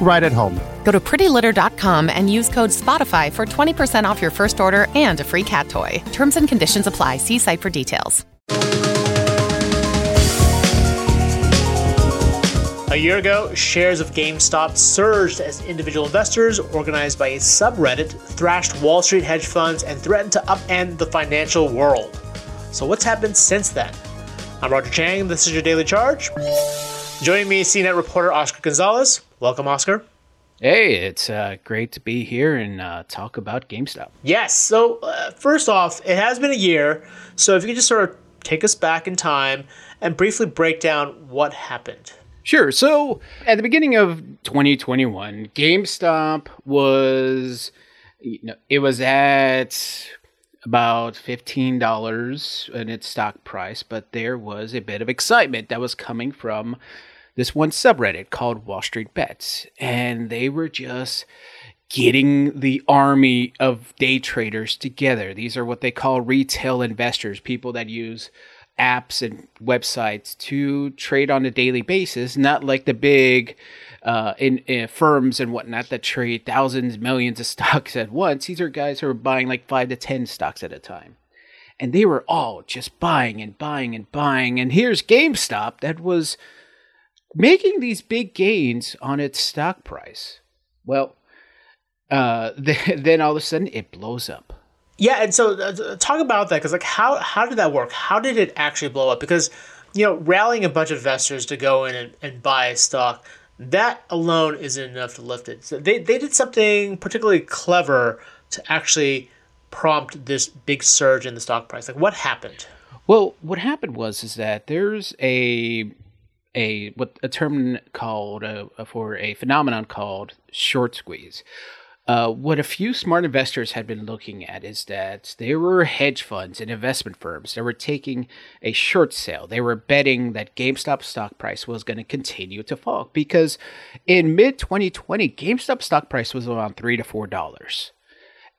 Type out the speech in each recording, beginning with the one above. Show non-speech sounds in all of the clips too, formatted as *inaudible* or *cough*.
right at home. Go to prettylitter.com and use code SPOTIFY for 20% off your first order and a free cat toy. Terms and conditions apply. See site for details. A year ago, shares of GameStop surged as individual investors, organized by a subreddit, thrashed Wall Street hedge funds and threatened to upend the financial world. So, what's happened since then? I'm Roger Cheng. This is your Daily Charge. Joining me, CNET reporter Oscar Gonzalez. Welcome, Oscar. Hey, it's uh, great to be here and uh, talk about GameStop. Yes. So, uh, first off, it has been a year. So, if you could just sort of take us back in time and briefly break down what happened. Sure. So, at the beginning of 2021, GameStop was, you know, it was at about $15 in its stock price, but there was a bit of excitement that was coming from this one subreddit called Wall Street Bets. And they were just getting the army of day traders together. These are what they call retail investors, people that use apps and websites to trade on a daily basis, not like the big uh, in, in, firms and whatnot that trade thousands, millions of *laughs* stocks at once. These are guys who are buying like five to ten stocks at a time. And they were all just buying and buying and buying. And here's GameStop that was making these big gains on its stock price. Well, uh, *laughs* then all of a sudden it blows up. Yeah, and so uh, talk about that because like how how did that work? How did it actually blow up? Because you know rallying a bunch of investors to go in and, and buy a stock that alone isn't enough to lift it. So they they did something particularly clever to actually prompt this big surge in the stock price. Like what happened? Well, what happened was is that there's a a what a term called uh, for a phenomenon called short squeeze. Uh, what a few smart investors had been looking at is that there were hedge funds and investment firms that were taking a short sale. They were betting that GameStop stock price was going to continue to fall because in mid 2020, GameStop stock price was around three to four dollars,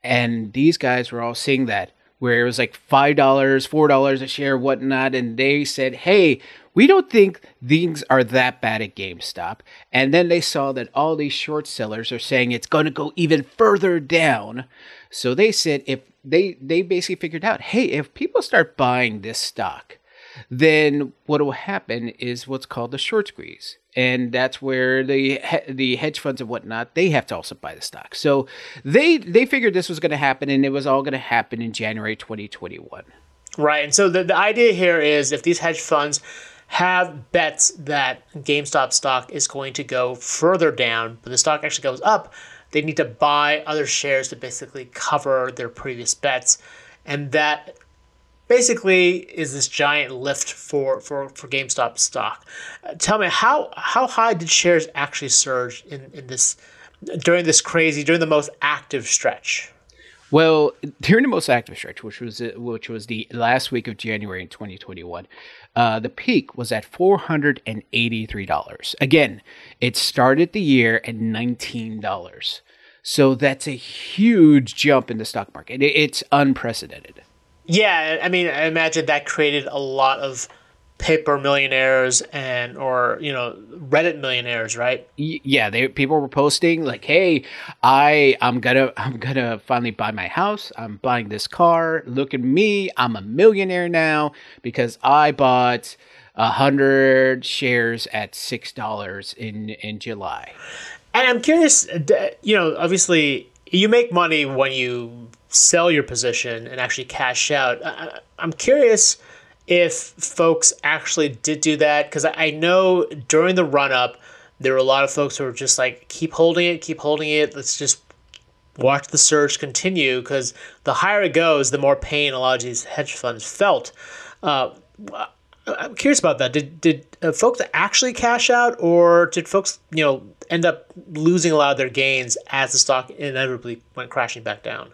and these guys were all seeing that where it was like five dollars, four dollars a share, whatnot, and they said, "Hey, we don't think things are that bad at GameStop. And then they saw that all these short sellers are saying it's going to go even further down. So they said if they they basically figured out, hey, if people start buying this stock, then what will happen is what's called the short squeeze, and that's where the the hedge funds and whatnot they have to also buy the stock. So they they figured this was going to happen, and it was all going to happen in January 2021. Right, and so the, the idea here is if these hedge funds have bets that GameStop stock is going to go further down, but the stock actually goes up, they need to buy other shares to basically cover their previous bets. And that basically is this giant lift for, for, for GameStop stock. Uh, tell me, how, how high did shares actually surge in, in this during this crazy, during the most active stretch? Well, during the most active stretch, which was which was the last week of January in 2021, uh, the peak was at $483. Again, it started the year at $19. So that's a huge jump in the stock market. It's unprecedented. Yeah, I mean, I imagine that created a lot of paper millionaires and or you know reddit millionaires right? Yeah they people were posting like hey i i'm gonna *laughs* i'm gonna finally buy my house. I'm buying this car. Look at me. I'm a millionaire now because i bought a hundred shares at six dollars in in july. And i'm curious you know obviously you make money when you sell your position and actually cash out. I'm curious if folks actually did do that because I know during the run up there were a lot of folks who were just like keep holding it keep holding it let's just watch the surge continue because the higher it goes the more pain a lot of these hedge funds felt. Uh, i'm curious about that. Did, did uh, folks actually cash out or did folks you know end up losing a lot of their gains as the stock inevitably went crashing back down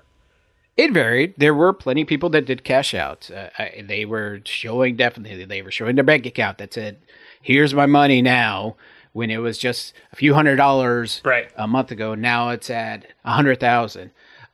It varied. There were plenty of people that did cash out. Uh, I, they were showing definitely they were showing their bank account that said, "Here's my money now." When it was just a few hundred dollars right. a month ago, now it's at a hundred thousand.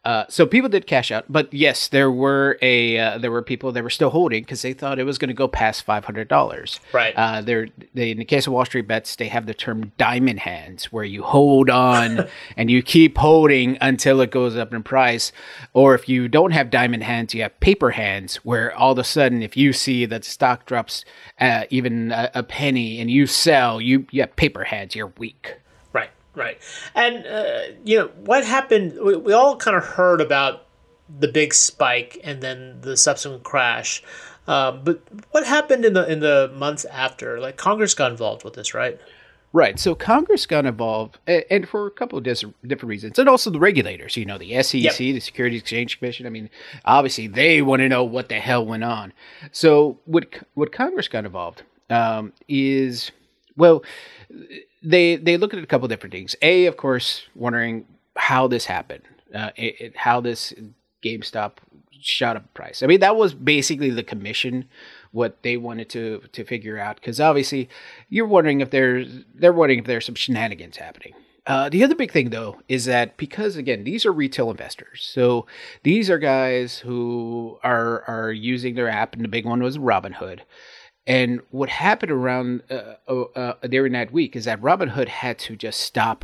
Uh, so people did cash out, but yes, there were a uh, there were people that were still holding because they thought it was going to go past five hundred dollars. Right. Uh, they, in the case of Wall Street bets, they have the term diamond hands, where you hold on *laughs* and you keep holding until it goes up in price. Or if you don't have diamond hands, you have paper hands, where all of a sudden, if you see that the stock drops uh, even a, a penny and you sell, you you have paper hands. You're weak. Right. And, uh, you know, what happened? We, we all kind of heard about the big spike and then the subsequent crash. Um, but what happened in the in the months after? Like Congress got involved with this, right? Right. So Congress got involved, and for a couple of different reasons, and also the regulators. You know, the SEC, yep. the Securities Exchange Commission. I mean, obviously they want to know what the hell went on. So what what Congress got involved um, is well they they look at a couple different things. A, of course, wondering how this happened, uh, it, it, how this GameStop shot up price. I mean, that was basically the commission what they wanted to to figure out because obviously you're wondering if there's they're wondering if there's some shenanigans happening. Uh, the other big thing though is that because again these are retail investors, so these are guys who are are using their app, and the big one was Robinhood. And what happened around uh, uh, uh, during that week is that Robinhood had to just stop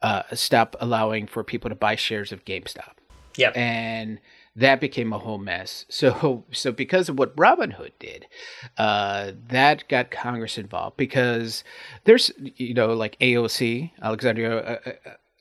uh, stop allowing for people to buy shares of GameStop. Yeah, and that became a whole mess. *laughs* So so because of what Robinhood did, uh, that got Congress involved because there's you know like AOC Alexandria.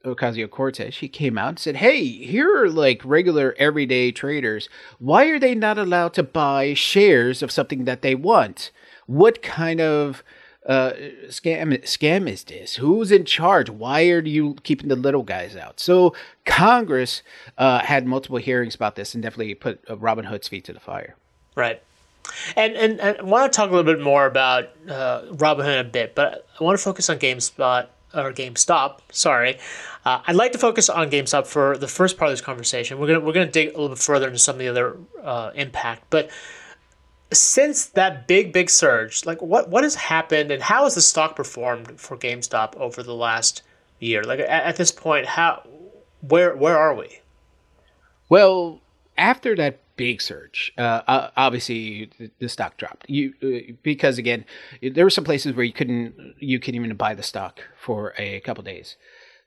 Ocasio Cortez, she came out and said, Hey, here are like regular everyday traders. Why are they not allowed to buy shares of something that they want? What kind of uh, scam scam is this? Who's in charge? Why are you keeping the little guys out? So Congress uh, had multiple hearings about this and definitely put uh, Robinhood's feet to the fire. Right. And, and, and I want to talk a little bit more about uh, Robinhood a bit, but I want to focus on GameSpot or GameStop. Sorry, uh, I'd like to focus on GameStop for the first part of this conversation. We're gonna we're gonna dig a little bit further into some of the other uh, impact, but since that big big surge, like what what has happened and how has the stock performed for GameStop over the last year? Like at, at this point, how where where are we? Well, after that big surge. Uh, obviously, the, stock dropped. You uh, because again, there were some places where you couldn't you couldn't even buy the stock for a couple days,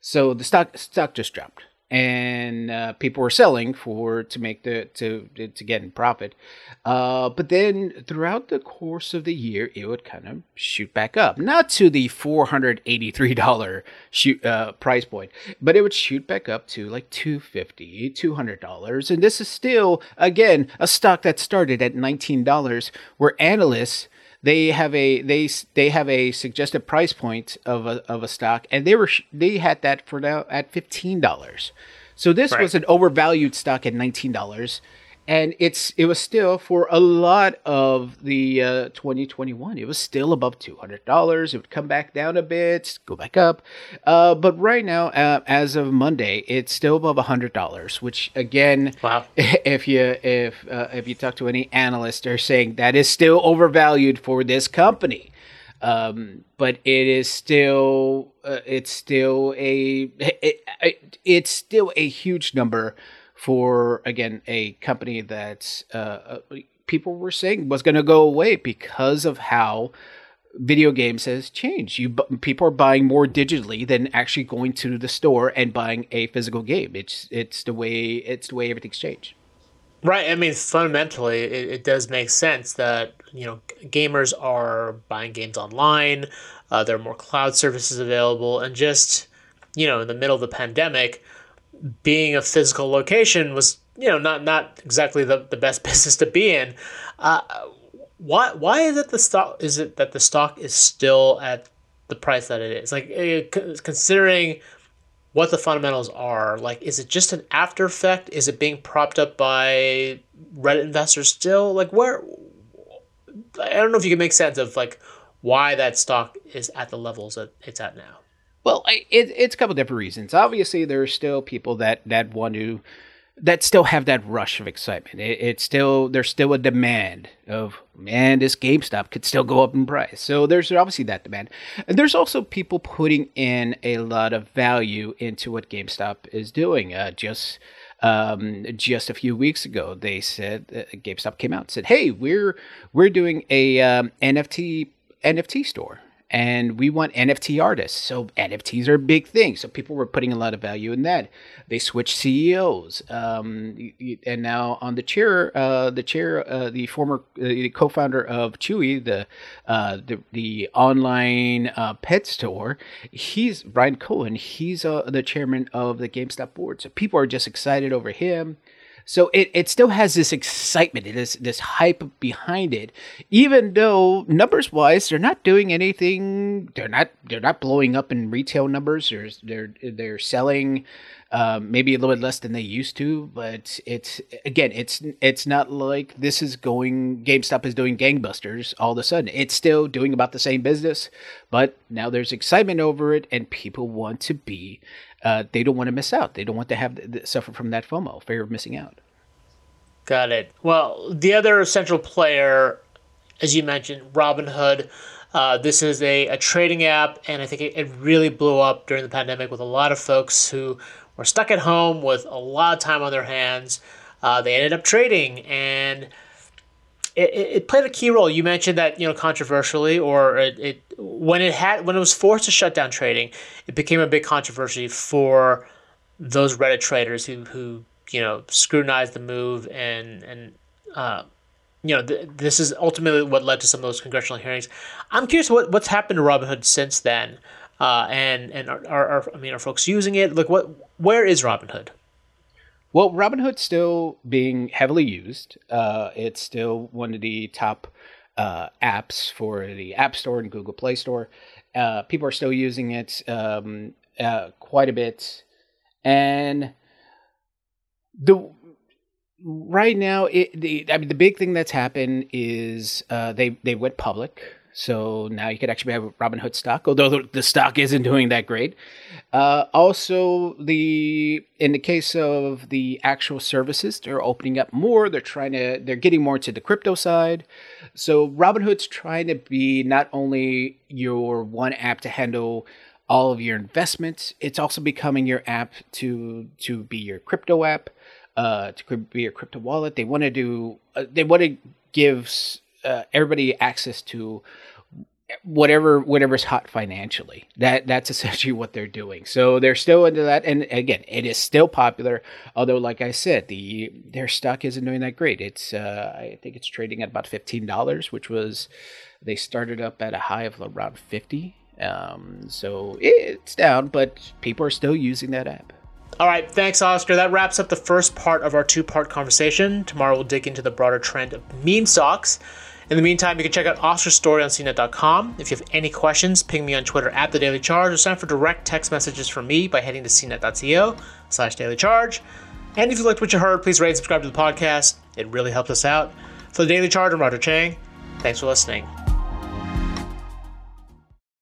so the stock stock just dropped and uh, people were selling for to make the to to get in profit. Uh, but then throughout the course of the year, it would kind of shoot back up, not to the four hundred eighty three dollar shoot uh, price point, but it would shoot back up to like 250 200 dollars, and this is still again a stock that started at nineteen dollars, where analysts they have a they they have a suggested price point of a of a stock, and they were they had that for now at fifteen dollars. So this right. was an overvalued stock at nineteen dollars, and it's it was still for a lot of the uh, 2021 it was still above $200 it would come back down a bit go back up. Uh, but right now uh, as of monday it's still above $100 which again wow. *laughs* if you if uh, if you talk to any analyst they're saying that is still overvalued for this company. Um, but it is still uh, it's still a it, it, it's still a huge number for again a company that uh, uh people were saying was going to go away because of how video games has changed. You people are buying more digitally than actually going to the store and buying a physical game. It's it's the way it's the way everything's changed. Right. I mean, fundamentally, it, it does make sense that you know gamers are buying games online. Uh, there are more cloud services available, and just you know, in the middle of the pandemic, being a physical location was you know not not exactly the, the best *laughs* business to be in. Uh, why why is it the stock is it that the stock is still at the price that it is? Like eh, considering what the fundamentals are, like is it just an after effect? Is it being propped up by Reddit investors still? Like where I don't know if you can make sense of like why that stock is at the levels that it's at now. Well, it, it's a couple different reasons. Obviously, there are still people that that want to that still have that rush of excitement. It, it's still there's still a demand of man, this GameStop could still go up in price. So there's obviously that demand, and there's also people putting in a lot of value into what GameStop is doing. Uh, just um, just a few weeks ago, they said uh, GameStop came out and said, "Hey, we're we're doing a um, NFT NFT store." And we want NFT artists. So NFTs are a big thing. So people were putting a lot of value in that. They switched CEOs, um, and now on the chair, uh, the chair, uh, the former uh, the co-founder of Chewy, the uh, the, the online uh, pet store, he's Ryan Cohen. He's uh, the chairman of the GameStop board. So people are just excited over him. So it, it still has this excitement, this this hype behind it, even though numbers wise they're not doing anything. They're not they're not blowing up in retail numbers. They're they're they're selling um, maybe a little bit less than they used to, but it's again it's it's not like this is going GameStop is doing gangbusters all of a sudden. It's still doing about the same business, but now there's excitement over it, and people want to be uh, they don't want to miss out. They don't want to have suffer from that FOMO, fear of missing out. Got it. Well, the other central player, as you mentioned, Robinhood. Uh, this is a, a trading app, and I think it, it really blew up during the pandemic with a lot of folks who were stuck at home with a lot of time on their hands. Uh, they ended up trading, and it, it, played a key role. You mentioned that you know controversially, or it, it when it had when it was forced to shut down trading, it became a big controversy for those Reddit traders who who you know scrutinized the move and and uh, you know th- this is ultimately what led to some of those congressional hearings. I'm curious what what's happened to Robinhood since then, uh, and and are, are, are I mean are folks using it? Like what where is Robinhood? Well, Robinhood's still being heavily used. Uh, it's still one of the top uh, apps for the App Store and Google Play Store. Uh, people are still using it um, uh, quite a bit, and the right now, it, the I mean, the big thing that's happened is uh, they they went public. So now you could actually have Robinhood stock, although the, stock isn't doing that great. Uh, also, the in the case of the actual services, they're opening up more. They're trying to they're getting more into the crypto side. So Robinhood's trying to be not only your one app to handle all of your investments, it's also becoming your app to to be your crypto app, uh, to be your crypto wallet. They want to do uh, they want to give uh, everybody access to whatever whatever's hot financially. That that's *laughs* essentially what they're doing. So they're still into that. And again it is still popular. Although like i said the their stock isn't doing that great. It's uh, i think it's trading at about $15 which was they started up at a high of around 50 um, so it's down but people are still using that app. All right, thanks, Oscar. That wraps up the first part of our two part conversation. Tomorrow we'll dig into the broader trend of meme stocks. In the meantime, you can check out Oscar's story on CNET.com. If you have any questions, ping me on Twitter at The Daily Charge or sign for direct text messages from me by heading to cnet.co slash daily charge. And if you liked what you heard, please rate and subscribe to the podcast. It really helps us out. For The Daily Charge, I'm Roger Cheng. Thanks for listening.